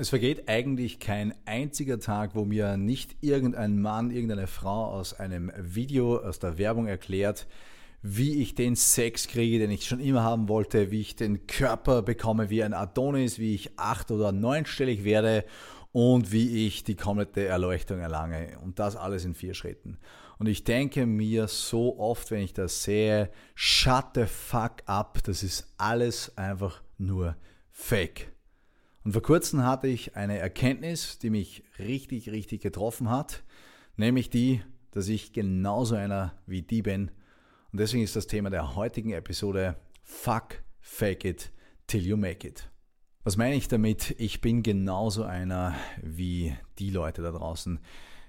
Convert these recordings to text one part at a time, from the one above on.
Es vergeht eigentlich kein einziger Tag, wo mir nicht irgendein Mann, irgendeine Frau aus einem Video, aus der Werbung erklärt, wie ich den Sex kriege, den ich schon immer haben wollte, wie ich den Körper bekomme wie ein Adonis, wie ich acht- oder neunstellig werde und wie ich die komplette Erleuchtung erlange. Und das alles in vier Schritten. Und ich denke mir so oft, wenn ich das sehe, shut the fuck up, das ist alles einfach nur fake. Und vor kurzem hatte ich eine Erkenntnis, die mich richtig, richtig getroffen hat, nämlich die, dass ich genauso einer wie die bin. Und deswegen ist das Thema der heutigen Episode Fuck, Fake It Till You Make It. Was meine ich damit? Ich bin genauso einer wie die Leute da draußen.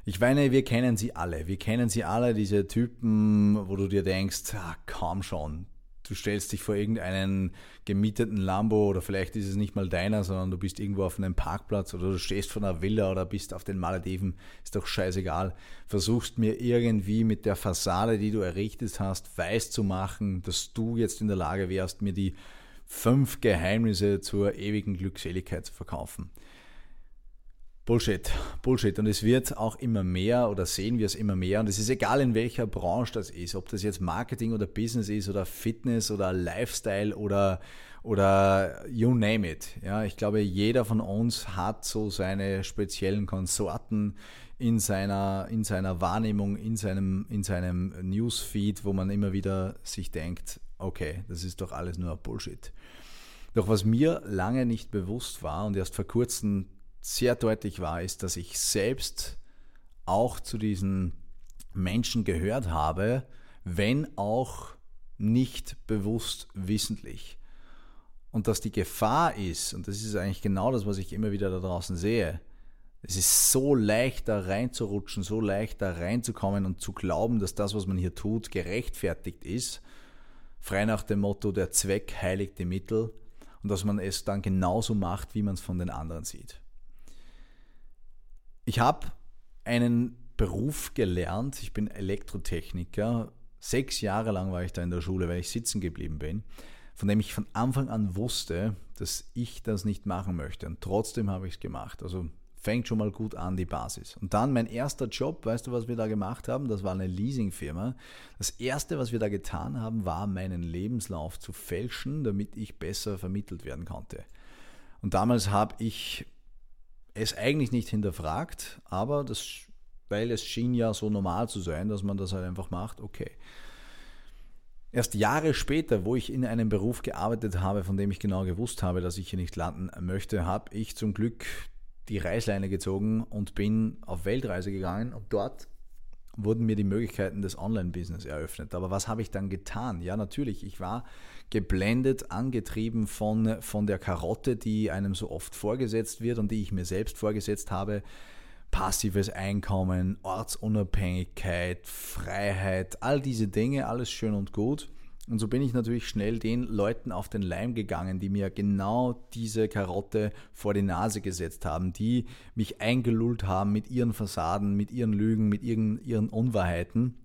Ich meine, wir kennen sie alle. Wir kennen sie alle, diese Typen, wo du dir denkst, ah, kaum schon, du stellst dich vor irgendeinen gemieteten Lambo oder vielleicht ist es nicht mal deiner, sondern du bist irgendwo auf einem Parkplatz oder du stehst vor einer Villa oder bist auf den Malediven, ist doch scheißegal. Versuchst mir irgendwie mit der Fassade, die du errichtet hast, weiß zu machen, dass du jetzt in der Lage wärst, mir die fünf Geheimnisse zur ewigen Glückseligkeit zu verkaufen. Bullshit, Bullshit. Und es wird auch immer mehr oder sehen wir es immer mehr. Und es ist egal, in welcher Branche das ist, ob das jetzt Marketing oder Business ist oder Fitness oder Lifestyle oder, oder you name it. Ja, ich glaube, jeder von uns hat so seine speziellen Konsorten in seiner, in seiner Wahrnehmung, in seinem, in seinem Newsfeed, wo man immer wieder sich denkt, okay, das ist doch alles nur Bullshit. Doch was mir lange nicht bewusst war und erst vor kurzem sehr deutlich war, ist, dass ich selbst auch zu diesen Menschen gehört habe, wenn auch nicht bewusst wissentlich. Und dass die Gefahr ist, und das ist eigentlich genau das, was ich immer wieder da draußen sehe, es ist so leicht da reinzurutschen, so leicht da reinzukommen und zu glauben, dass das, was man hier tut, gerechtfertigt ist, frei nach dem Motto, der Zweck heiligt die Mittel, und dass man es dann genauso macht, wie man es von den anderen sieht. Ich habe einen Beruf gelernt, ich bin Elektrotechniker. Sechs Jahre lang war ich da in der Schule, weil ich sitzen geblieben bin, von dem ich von Anfang an wusste, dass ich das nicht machen möchte. Und trotzdem habe ich es gemacht. Also fängt schon mal gut an, die Basis. Und dann mein erster Job, weißt du, was wir da gemacht haben? Das war eine Leasingfirma. Das erste, was wir da getan haben, war meinen Lebenslauf zu fälschen, damit ich besser vermittelt werden konnte. Und damals habe ich es eigentlich nicht hinterfragt, aber das, weil es schien ja so normal zu sein, dass man das halt einfach macht, okay. Erst Jahre später, wo ich in einem Beruf gearbeitet habe, von dem ich genau gewusst habe, dass ich hier nicht landen möchte, habe ich zum Glück die Reißleine gezogen und bin auf Weltreise gegangen und dort wurden mir die Möglichkeiten des Online-Business eröffnet. Aber was habe ich dann getan? Ja, natürlich, ich war geblendet, angetrieben von, von der Karotte, die einem so oft vorgesetzt wird und die ich mir selbst vorgesetzt habe. Passives Einkommen, Ortsunabhängigkeit, Freiheit, all diese Dinge, alles schön und gut. Und so bin ich natürlich schnell den Leuten auf den Leim gegangen, die mir genau diese Karotte vor die Nase gesetzt haben, die mich eingelullt haben mit ihren Fassaden, mit ihren Lügen, mit ihren, ihren Unwahrheiten.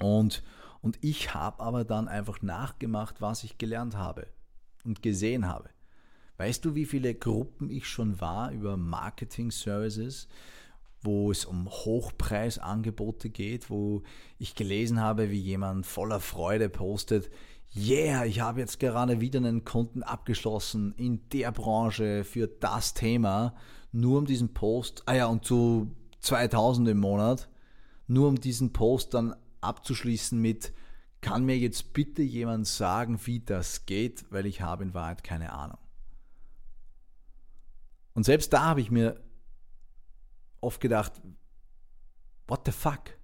Und, und ich habe aber dann einfach nachgemacht, was ich gelernt habe und gesehen habe. Weißt du, wie viele Gruppen ich schon war über Marketing Services? Wo es um Hochpreisangebote geht, wo ich gelesen habe, wie jemand voller Freude postet, yeah, ich habe jetzt gerade wieder einen Kunden abgeschlossen in der Branche für das Thema, nur um diesen Post, ah ja, und zu 2000 im Monat, nur um diesen Post dann abzuschließen mit, kann mir jetzt bitte jemand sagen, wie das geht, weil ich habe in Wahrheit keine Ahnung. Und selbst da habe ich mir oft gedacht, what the fuck?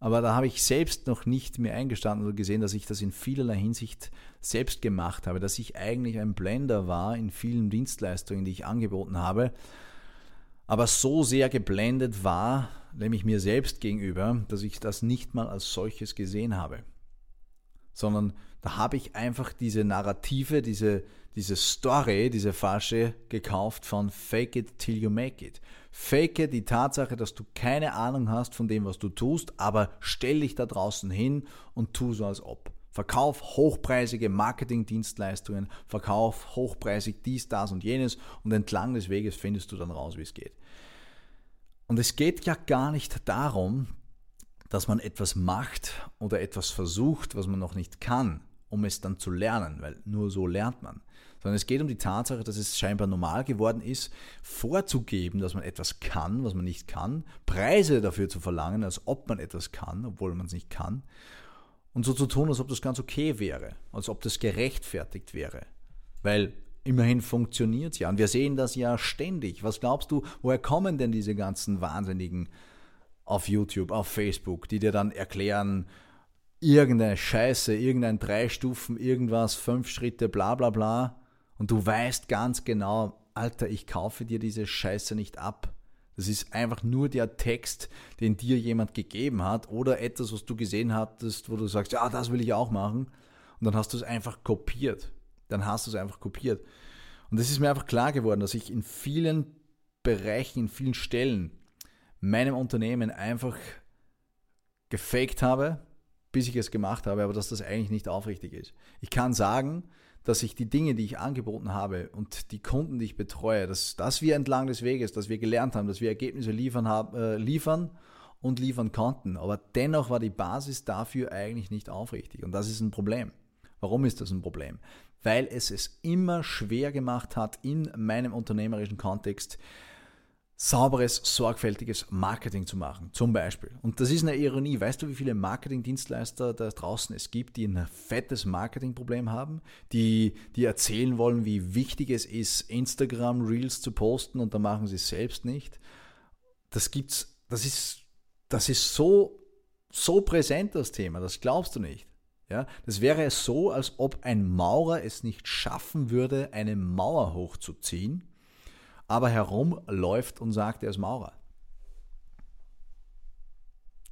Aber da habe ich selbst noch nicht mehr eingestanden oder gesehen, dass ich das in vielerlei Hinsicht selbst gemacht habe, dass ich eigentlich ein Blender war in vielen Dienstleistungen, die ich angeboten habe, aber so sehr geblendet war, nämlich mir selbst gegenüber, dass ich das nicht mal als solches gesehen habe. Sondern da habe ich einfach diese Narrative, diese, diese Story, diese falsche gekauft von Fake it till you make it. Fake die Tatsache, dass du keine Ahnung hast von dem, was du tust, aber stell dich da draußen hin und tu so als ob. Verkauf hochpreisige Marketingdienstleistungen, verkauf hochpreisig dies, das und jenes und entlang des Weges findest du dann raus, wie es geht. Und es geht ja gar nicht darum, dass man etwas macht oder etwas versucht, was man noch nicht kann, um es dann zu lernen, weil nur so lernt man. Sondern es geht um die Tatsache, dass es scheinbar normal geworden ist, vorzugeben, dass man etwas kann, was man nicht kann, Preise dafür zu verlangen, als ob man etwas kann, obwohl man es nicht kann, und so zu tun, als ob das ganz okay wäre, als ob das gerechtfertigt wäre. Weil immerhin funktioniert es ja. Und wir sehen das ja ständig. Was glaubst du, woher kommen denn diese ganzen Wahnsinnigen auf YouTube, auf Facebook, die dir dann erklären, irgendeine Scheiße, irgendein drei Stufen, irgendwas, fünf Schritte, bla bla bla. Und du weißt ganz genau, Alter, ich kaufe dir diese Scheiße nicht ab. Das ist einfach nur der Text, den dir jemand gegeben hat oder etwas, was du gesehen hattest, wo du sagst, ja, das will ich auch machen. Und dann hast du es einfach kopiert. Dann hast du es einfach kopiert. Und es ist mir einfach klar geworden, dass ich in vielen Bereichen, in vielen Stellen meinem Unternehmen einfach gefaked habe, bis ich es gemacht habe, aber dass das eigentlich nicht aufrichtig ist. Ich kann sagen, dass ich die Dinge, die ich angeboten habe und die Kunden, die ich betreue, dass, dass wir entlang des Weges, dass wir gelernt haben, dass wir Ergebnisse liefern, haben, äh, liefern und liefern konnten. Aber dennoch war die Basis dafür eigentlich nicht aufrichtig. Und das ist ein Problem. Warum ist das ein Problem? Weil es es immer schwer gemacht hat, in meinem unternehmerischen Kontext sauberes, sorgfältiges Marketing zu machen, zum Beispiel. Und das ist eine Ironie. Weißt du, wie viele Marketingdienstleister da draußen es gibt, die ein fettes Marketingproblem haben, die, die erzählen wollen, wie wichtig es ist, Instagram Reels zu posten und da machen sie es selbst nicht. Das gibt's, das ist, das ist so, so präsent, das Thema, das glaubst du nicht. Ja, das wäre so, als ob ein Maurer es nicht schaffen würde, eine Mauer hochzuziehen aber herumläuft und sagt, er ist Maurer.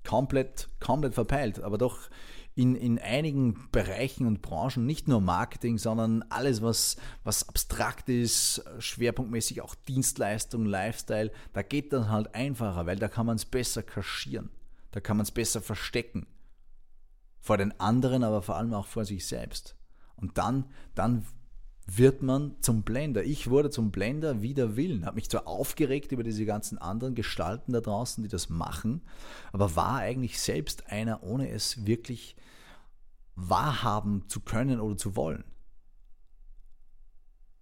Komplett, komplett verpeilt, aber doch in, in einigen Bereichen und Branchen, nicht nur Marketing, sondern alles, was, was abstrakt ist, schwerpunktmäßig auch Dienstleistung, Lifestyle, da geht das halt einfacher, weil da kann man es besser kaschieren, da kann man es besser verstecken. Vor den anderen, aber vor allem auch vor sich selbst. Und dann, dann wird man zum Blender. Ich wurde zum Blender wider Willen. Habe mich zwar aufgeregt über diese ganzen anderen Gestalten da draußen, die das machen, aber war eigentlich selbst einer, ohne es wirklich wahrhaben zu können oder zu wollen.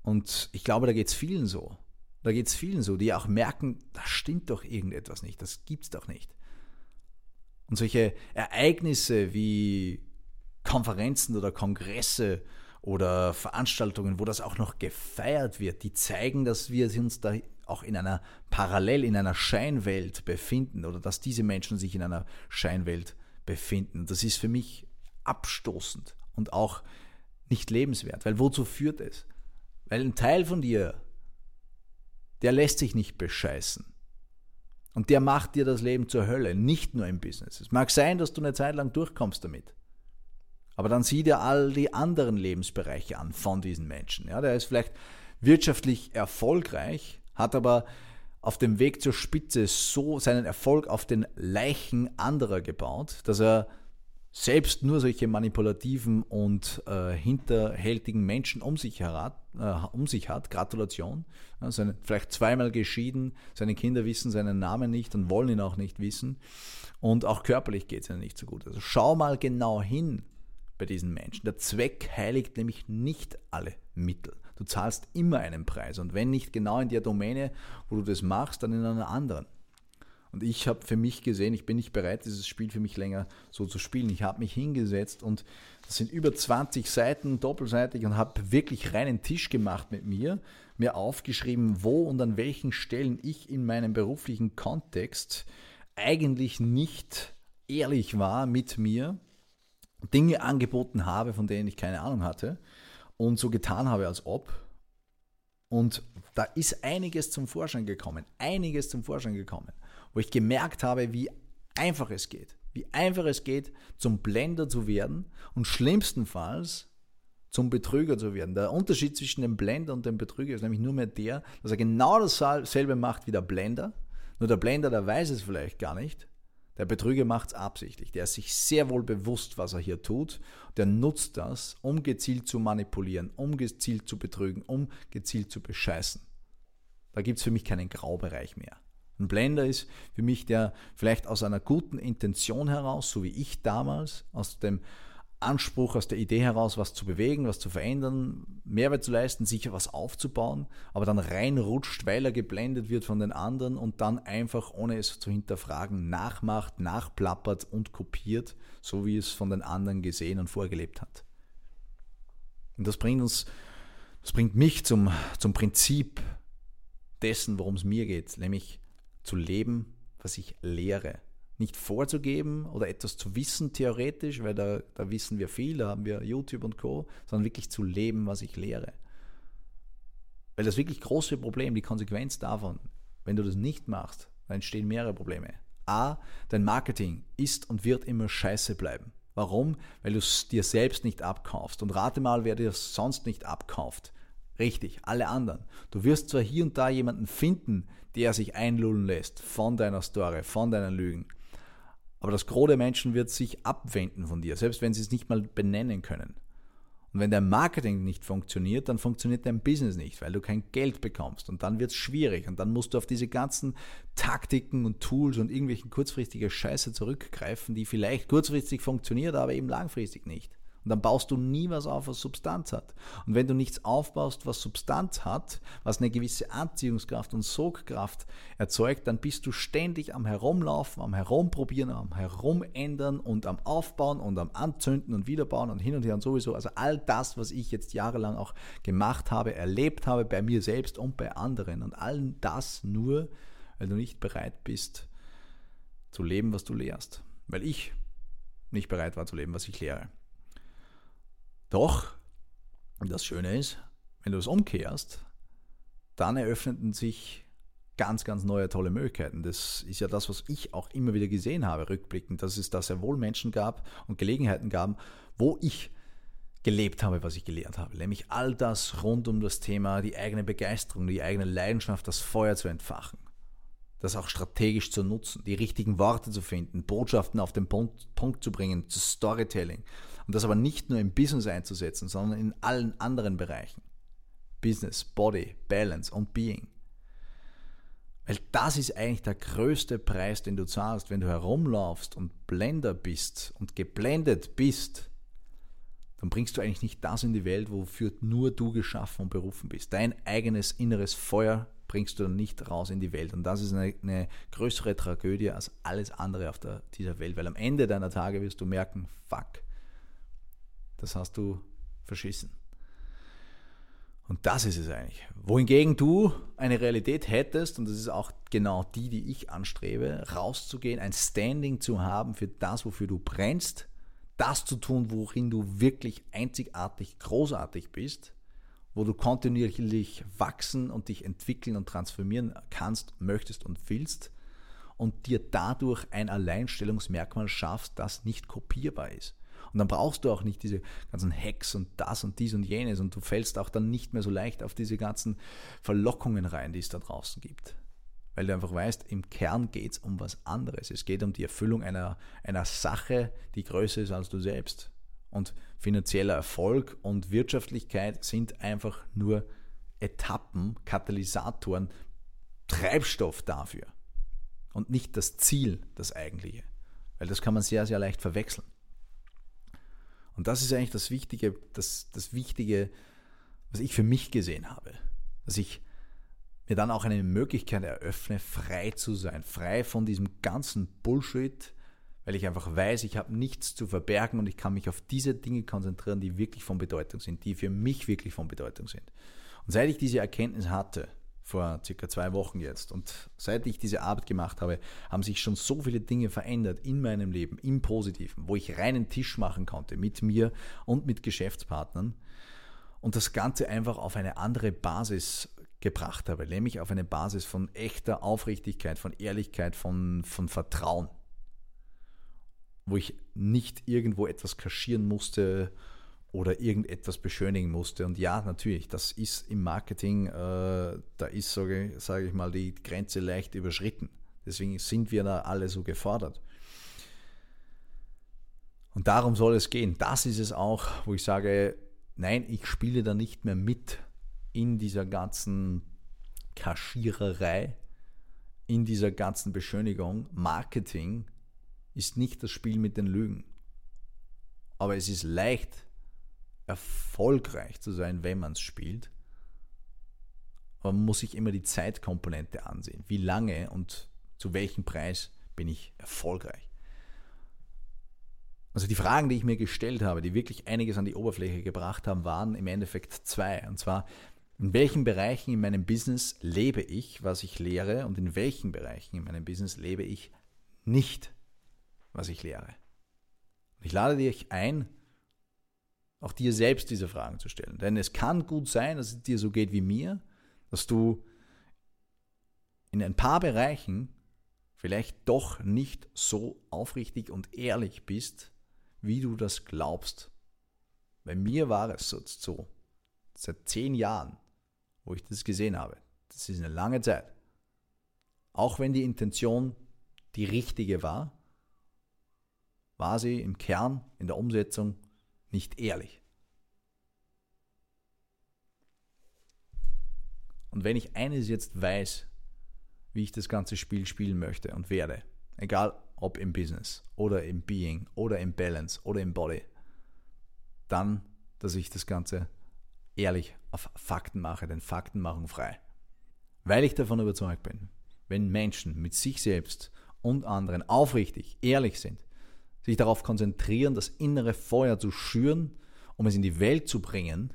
Und ich glaube, da geht es vielen so. Da geht es vielen so, die auch merken, da stimmt doch irgendetwas nicht, das gibt es doch nicht. Und solche Ereignisse wie Konferenzen oder Kongresse oder Veranstaltungen, wo das auch noch gefeiert wird, die zeigen, dass wir uns da auch in einer Parallel, in einer Scheinwelt befinden oder dass diese Menschen sich in einer Scheinwelt befinden. Das ist für mich abstoßend und auch nicht lebenswert, weil wozu führt es? Weil ein Teil von dir, der lässt sich nicht bescheißen. Und der macht dir das Leben zur Hölle, nicht nur im Business. Es mag sein, dass du eine Zeit lang durchkommst damit. Aber dann sieh dir all die anderen Lebensbereiche an von diesen Menschen. Ja, der ist vielleicht wirtschaftlich erfolgreich, hat aber auf dem Weg zur Spitze so seinen Erfolg auf den Leichen anderer gebaut, dass er selbst nur solche manipulativen und äh, hinterhältigen Menschen um sich, herat, äh, um sich hat. Gratulation. Ja, seine, vielleicht zweimal geschieden, seine Kinder wissen seinen Namen nicht und wollen ihn auch nicht wissen. Und auch körperlich geht es ihnen nicht so gut. Also schau mal genau hin, bei diesen Menschen. Der Zweck heiligt nämlich nicht alle Mittel. Du zahlst immer einen Preis und wenn nicht genau in der Domäne, wo du das machst, dann in einer anderen. Und ich habe für mich gesehen, ich bin nicht bereit, dieses Spiel für mich länger so zu spielen. Ich habe mich hingesetzt und das sind über 20 Seiten doppelseitig und habe wirklich reinen Tisch gemacht mit mir, mir aufgeschrieben, wo und an welchen Stellen ich in meinem beruflichen Kontext eigentlich nicht ehrlich war mit mir Dinge angeboten habe, von denen ich keine Ahnung hatte und so getan habe, als ob. Und da ist einiges zum Vorschein gekommen, einiges zum Vorschein gekommen, wo ich gemerkt habe, wie einfach es geht, wie einfach es geht, zum Blender zu werden und schlimmstenfalls zum Betrüger zu werden. Der Unterschied zwischen dem Blender und dem Betrüger ist nämlich nur mehr der, dass er genau dasselbe macht wie der Blender, nur der Blender, der weiß es vielleicht gar nicht, Der Betrüger macht es absichtlich. Der ist sich sehr wohl bewusst, was er hier tut. Der nutzt das, um gezielt zu manipulieren, um gezielt zu betrügen, um gezielt zu bescheißen. Da gibt es für mich keinen Graubereich mehr. Ein Blender ist für mich der vielleicht aus einer guten Intention heraus, so wie ich damals, aus dem Anspruch, aus der Idee heraus, was zu bewegen, was zu verändern, Mehrwert zu leisten, sicher was aufzubauen, aber dann reinrutscht, weil er geblendet wird von den anderen und dann einfach, ohne es zu hinterfragen, nachmacht, nachplappert und kopiert, so wie es von den anderen gesehen und vorgelebt hat. Und das bringt uns, das bringt mich zum, zum Prinzip dessen, worum es mir geht, nämlich zu leben, was ich lehre nicht vorzugeben oder etwas zu wissen theoretisch, weil da, da wissen wir viel, da haben wir YouTube und Co., sondern wirklich zu leben, was ich lehre. Weil das wirklich große Problem, die Konsequenz davon, wenn du das nicht machst, dann entstehen mehrere Probleme. A, dein Marketing ist und wird immer scheiße bleiben. Warum? Weil du es dir selbst nicht abkaufst. Und rate mal, wer dir sonst nicht abkauft. Richtig, alle anderen. Du wirst zwar hier und da jemanden finden, der sich einlullen lässt von deiner Story, von deinen Lügen. Aber das Gros der Menschen wird sich abwenden von dir, selbst wenn sie es nicht mal benennen können. Und wenn dein Marketing nicht funktioniert, dann funktioniert dein Business nicht, weil du kein Geld bekommst. Und dann wird es schwierig. Und dann musst du auf diese ganzen Taktiken und Tools und irgendwelchen kurzfristigen Scheiße zurückgreifen, die vielleicht kurzfristig funktioniert, aber eben langfristig nicht. Und dann baust du nie was auf, was Substanz hat. Und wenn du nichts aufbaust, was Substanz hat, was eine gewisse Anziehungskraft und Sogkraft erzeugt, dann bist du ständig am Herumlaufen, am Herumprobieren, am Herumändern und am Aufbauen und am Anzünden und Wiederbauen und hin und her und sowieso. Also all das, was ich jetzt jahrelang auch gemacht habe, erlebt habe bei mir selbst und bei anderen. Und all das nur, weil du nicht bereit bist zu leben, was du lehrst. Weil ich nicht bereit war zu leben, was ich lehre. Doch, das Schöne ist, wenn du es umkehrst, dann eröffneten sich ganz, ganz neue tolle Möglichkeiten. Das ist ja das, was ich auch immer wieder gesehen habe, rückblickend, dass es da sehr wohl Menschen gab und Gelegenheiten gab, wo ich gelebt habe, was ich gelernt habe. Nämlich all das rund um das Thema, die eigene Begeisterung, die eigene Leidenschaft, das Feuer zu entfachen. Das auch strategisch zu nutzen, die richtigen Worte zu finden, Botschaften auf den Punkt, Punkt zu bringen, zu Storytelling, und das aber nicht nur im Business einzusetzen, sondern in allen anderen Bereichen. Business, Body, Balance und Being. Weil das ist eigentlich der größte Preis, den du zahlst, wenn du herumlaufst und Blender bist und geblendet bist. Dann bringst du eigentlich nicht das in die Welt, wofür nur du geschaffen und berufen bist. Dein eigenes inneres Feuer bringst du dann nicht raus in die Welt. Und das ist eine, eine größere Tragödie als alles andere auf der, dieser Welt, weil am Ende deiner Tage wirst du merken, fuck, das hast du verschissen. Und das ist es eigentlich. Wohingegen du eine Realität hättest, und das ist auch genau die, die ich anstrebe, rauszugehen, ein Standing zu haben für das, wofür du brennst, das zu tun, worin du wirklich einzigartig, großartig bist, wo du kontinuierlich wachsen und dich entwickeln und transformieren kannst, möchtest und willst und dir dadurch ein Alleinstellungsmerkmal schaffst, das nicht kopierbar ist. Und dann brauchst du auch nicht diese ganzen Hacks und das und dies und jenes und du fällst auch dann nicht mehr so leicht auf diese ganzen Verlockungen rein, die es da draußen gibt. Weil du einfach weißt, im Kern geht es um was anderes. Es geht um die Erfüllung einer, einer Sache, die größer ist als du selbst. Und finanzieller Erfolg und Wirtschaftlichkeit sind einfach nur Etappen, Katalysatoren, Treibstoff dafür. Und nicht das Ziel, das eigentliche. Weil das kann man sehr, sehr leicht verwechseln. Und das ist eigentlich das Wichtige, das, das Wichtige, was ich für mich gesehen habe. Dass ich mir dann auch eine Möglichkeit eröffne, frei zu sein, frei von diesem ganzen Bullshit, weil ich einfach weiß, ich habe nichts zu verbergen und ich kann mich auf diese Dinge konzentrieren, die wirklich von Bedeutung sind, die für mich wirklich von Bedeutung sind. Und seit ich diese Erkenntnis hatte, vor circa zwei Wochen jetzt. Und seit ich diese Arbeit gemacht habe, haben sich schon so viele Dinge verändert in meinem Leben, im Positiven, wo ich reinen Tisch machen konnte mit mir und mit Geschäftspartnern und das Ganze einfach auf eine andere Basis gebracht habe, nämlich auf eine Basis von echter Aufrichtigkeit, von Ehrlichkeit, von, von Vertrauen, wo ich nicht irgendwo etwas kaschieren musste, oder irgendetwas beschönigen musste. Und ja, natürlich, das ist im Marketing, äh, da ist, sage sag ich mal, die Grenze leicht überschritten. Deswegen sind wir da alle so gefordert. Und darum soll es gehen. Das ist es auch, wo ich sage, nein, ich spiele da nicht mehr mit in dieser ganzen Kaschiererei, in dieser ganzen Beschönigung. Marketing ist nicht das Spiel mit den Lügen. Aber es ist leicht, erfolgreich zu sein, wenn man es spielt. Aber man muss sich immer die Zeitkomponente ansehen. Wie lange und zu welchem Preis bin ich erfolgreich? Also die Fragen, die ich mir gestellt habe, die wirklich einiges an die Oberfläche gebracht haben, waren im Endeffekt zwei. Und zwar, in welchen Bereichen in meinem Business lebe ich, was ich lehre, und in welchen Bereichen in meinem Business lebe ich nicht, was ich lehre. Ich lade dich ein, auch dir selbst diese Fragen zu stellen. Denn es kann gut sein, dass es dir so geht wie mir, dass du in ein paar Bereichen vielleicht doch nicht so aufrichtig und ehrlich bist, wie du das glaubst. Bei mir war es so, seit zehn Jahren, wo ich das gesehen habe. Das ist eine lange Zeit. Auch wenn die Intention die richtige war, war sie im Kern, in der Umsetzung nicht ehrlich. Und wenn ich eines jetzt weiß, wie ich das ganze Spiel spielen möchte und werde, egal ob im Business oder im Being oder im Balance oder im Body, dann, dass ich das Ganze ehrlich auf Fakten mache, denn Fakten machen frei. Weil ich davon überzeugt bin, wenn Menschen mit sich selbst und anderen aufrichtig, ehrlich sind, sich darauf konzentrieren, das innere Feuer zu schüren, um es in die Welt zu bringen,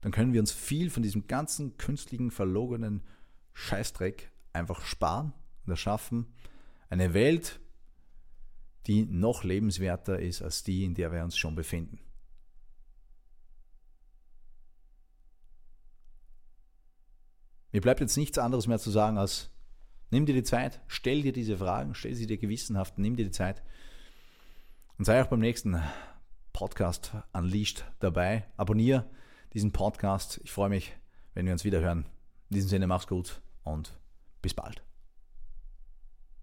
dann können wir uns viel von diesem ganzen künstlichen, verlogenen Scheißdreck einfach sparen und erschaffen eine Welt, die noch lebenswerter ist als die, in der wir uns schon befinden. Mir bleibt jetzt nichts anderes mehr zu sagen als, nimm dir die Zeit, stell dir diese Fragen, stell sie dir gewissenhaft, nimm dir die Zeit und sei auch beim nächsten Podcast Unleashed dabei. Abonniere diesen Podcast. Ich freue mich, wenn wir uns wieder hören. In diesem Sinne, mach's gut und bis bald.